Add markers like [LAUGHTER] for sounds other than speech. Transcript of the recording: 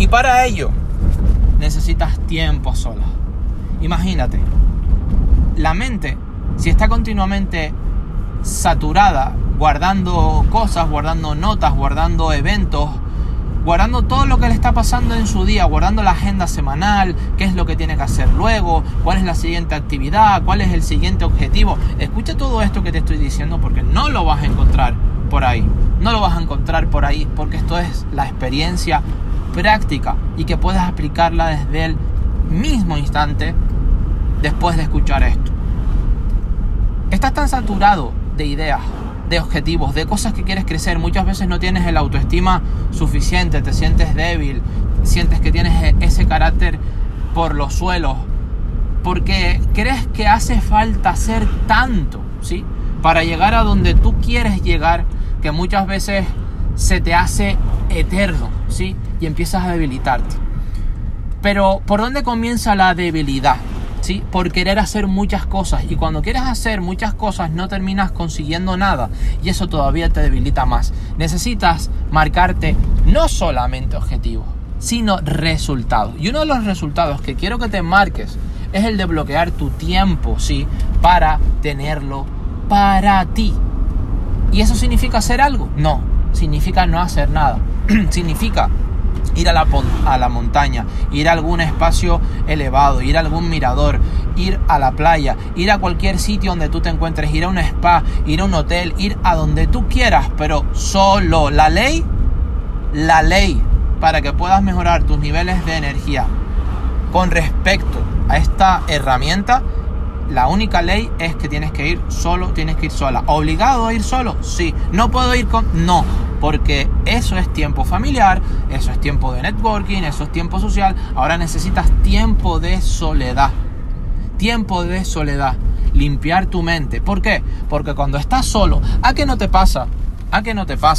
Y para ello necesitas tiempo sola. Imagínate, la mente, si está continuamente saturada, guardando cosas, guardando notas, guardando eventos, guardando todo lo que le está pasando en su día, guardando la agenda semanal, qué es lo que tiene que hacer luego, cuál es la siguiente actividad, cuál es el siguiente objetivo. Escucha todo esto que te estoy diciendo porque no lo vas a encontrar por ahí. No lo vas a encontrar por ahí porque esto es la experiencia práctica y que puedes aplicarla desde el mismo instante después de escuchar esto. Estás tan saturado de ideas, de objetivos, de cosas que quieres crecer. Muchas veces no tienes el autoestima suficiente, te sientes débil, sientes que tienes e-, ese carácter por los suelos, porque crees que hace falta hacer tanto, ¿sí? Para llegar a donde tú quieres llegar, que muchas veces se te hace eterno, ¿sí? Y empiezas a debilitarte. Pero ¿por dónde comienza la debilidad? ¿Sí? Por querer hacer muchas cosas. Y cuando quieres hacer muchas cosas no terminas consiguiendo nada. Y eso todavía te debilita más. Necesitas marcarte no solamente objetivos, sino resultados. Y uno de los resultados que quiero que te marques es el de bloquear tu tiempo, ¿sí? Para tenerlo para ti. ¿Y eso significa hacer algo? No, significa no hacer nada. [CLEARS THROAT] significa ir a la, a la montaña, ir a algún espacio elevado, ir a algún mirador, ir a la playa, ir a cualquier sitio donde tú te encuentres, ir a un spa, ir a un hotel, ir a donde tú quieras, pero solo la ley, la ley para que puedas mejorar tus niveles de energía con respecto a esta herramienta la única ley es que tienes que ir solo, tienes que ir sola. ¿Obligado a ir solo? Sí. ¿No puedo ir con.? No. Porque eso es tiempo familiar, eso es tiempo de networking, eso es tiempo social. Ahora necesitas tiempo de soledad. Tiempo de soledad. Limpiar tu mente. ¿Por qué? Porque cuando estás solo, ¿a qué no te pasa? ¿A qué no te pasa?